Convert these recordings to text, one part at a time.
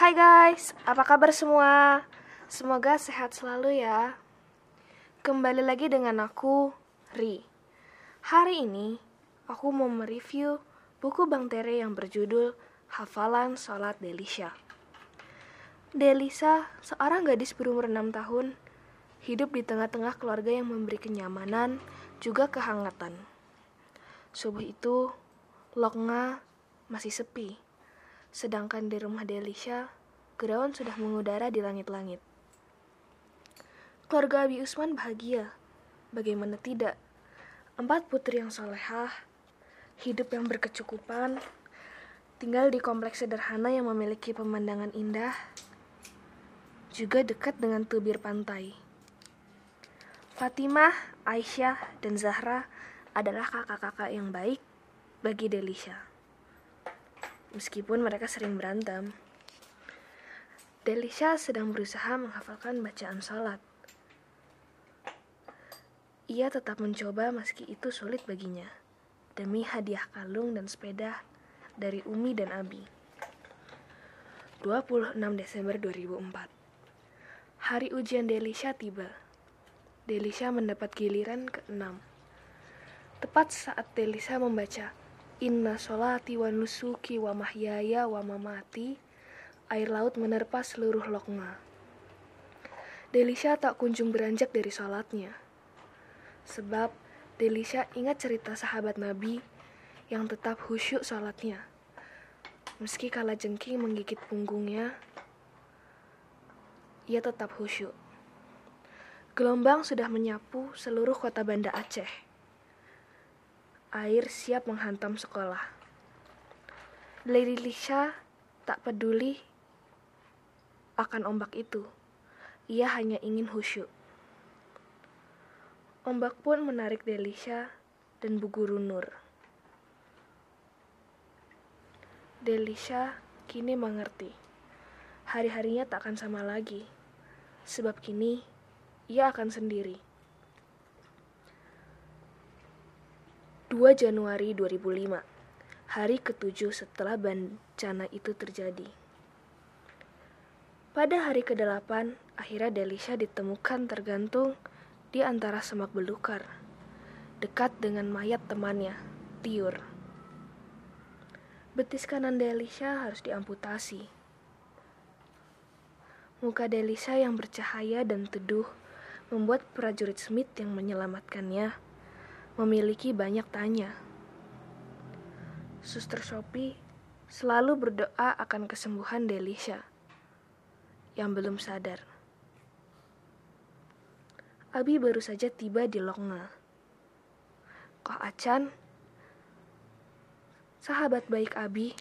Hai guys, apa kabar semua? Semoga sehat selalu ya. Kembali lagi dengan aku, Ri. Hari ini, aku mau mereview buku Bang Tere yang berjudul Hafalan Salat Delisha. Delisa, seorang gadis berumur 6 tahun, hidup di tengah-tengah keluarga yang memberi kenyamanan, juga kehangatan. Subuh itu, Loknga masih sepi, sedangkan di rumah Delisha, gerawan sudah mengudara di langit-langit. Keluarga Abi Usman bahagia, bagaimana tidak? Empat putri yang solehah, hidup yang berkecukupan, tinggal di kompleks sederhana yang memiliki pemandangan indah, juga dekat dengan tubir pantai. Fatimah, Aisyah, dan Zahra adalah kakak-kakak yang baik bagi Delisha. Meskipun mereka sering berantem, Delisha sedang berusaha menghafalkan bacaan salat. Ia tetap mencoba meski itu sulit baginya, demi hadiah kalung dan sepeda dari Umi dan Abi. 26 Desember 2004 Hari ujian Delisha tiba. Delisha mendapat giliran ke-6. Tepat saat Delisha membaca Inna solati wa nusuki wa mahyaya wa mamati. Air laut menerpa seluruh lokma. Delisha tak kunjung beranjak dari sholatnya. Sebab Delisha ingat cerita sahabat Nabi yang tetap khusyuk sholatnya. Meski kala jengking menggigit punggungnya Ia tetap khusyuk. Gelombang sudah menyapu seluruh kota Banda Aceh air siap menghantam sekolah. Lady Lisha tak peduli akan ombak itu. Ia hanya ingin khusyuk. Ombak pun menarik Delisha dan Bu Guru Nur. Delisha kini mengerti. Hari-harinya tak akan sama lagi. Sebab kini ia akan sendiri. 2 Januari 2005, hari ketujuh setelah bencana itu terjadi. Pada hari ke-8, akhirnya Delisha ditemukan tergantung di antara semak belukar, dekat dengan mayat temannya, Tiur. Betis kanan Delisha harus diamputasi. Muka Delisha yang bercahaya dan teduh membuat prajurit Smith yang menyelamatkannya memiliki banyak tanya. Suster Sophie selalu berdoa akan kesembuhan Delisha yang belum sadar. Abi baru saja tiba di Loknga. Koh Acan, sahabat baik Abi,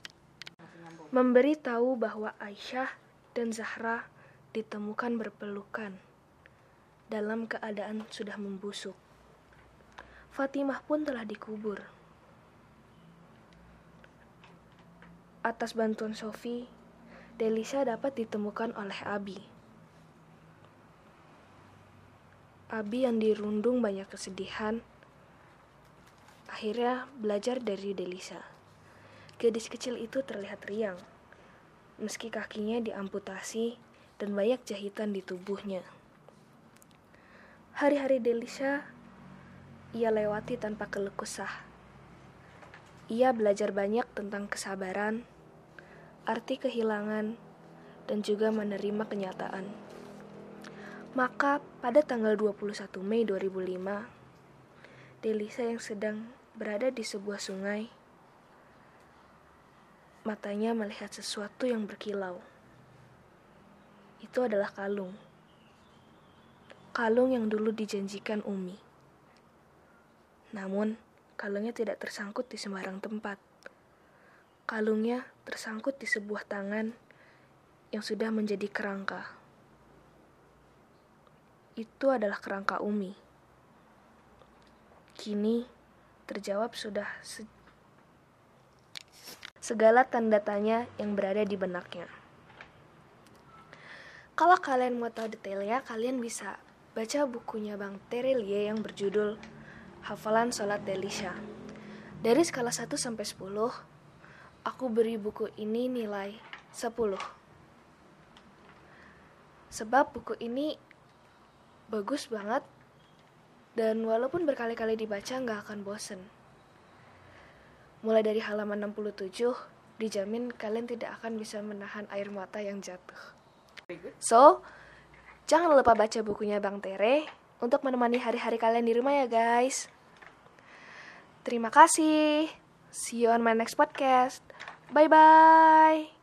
memberi tahu bahwa Aisyah dan Zahra ditemukan berpelukan dalam keadaan sudah membusuk. Fatimah pun telah dikubur. Atas bantuan Sofi, Delisa dapat ditemukan oleh Abi. Abi yang dirundung banyak kesedihan, akhirnya belajar dari Delisa. Gadis kecil itu terlihat riang, meski kakinya diamputasi dan banyak jahitan di tubuhnya. Hari-hari Delisa ia lewati tanpa keluh. Ia belajar banyak tentang kesabaran, arti kehilangan, dan juga menerima kenyataan. Maka pada tanggal 21 Mei 2005, Delisa yang sedang berada di sebuah sungai, matanya melihat sesuatu yang berkilau. Itu adalah kalung. Kalung yang dulu dijanjikan Umi. Namun, kalungnya tidak tersangkut di sembarang tempat. Kalungnya tersangkut di sebuah tangan yang sudah menjadi kerangka. Itu adalah kerangka Umi. Kini terjawab sudah se segala tanda tanya yang berada di benaknya. Kalau kalian mau tahu detailnya, kalian bisa baca bukunya Bang Terelie yang berjudul Hafalan Salat Delisha. Dari skala 1 sampai 10, aku beri buku ini nilai 10. Sebab buku ini bagus banget dan walaupun berkali-kali dibaca nggak akan bosen. Mulai dari halaman 67, dijamin kalian tidak akan bisa menahan air mata yang jatuh. So, jangan lupa baca bukunya Bang Tere untuk menemani hari-hari kalian di rumah ya guys. Terima kasih. See you on my next podcast. Bye-bye.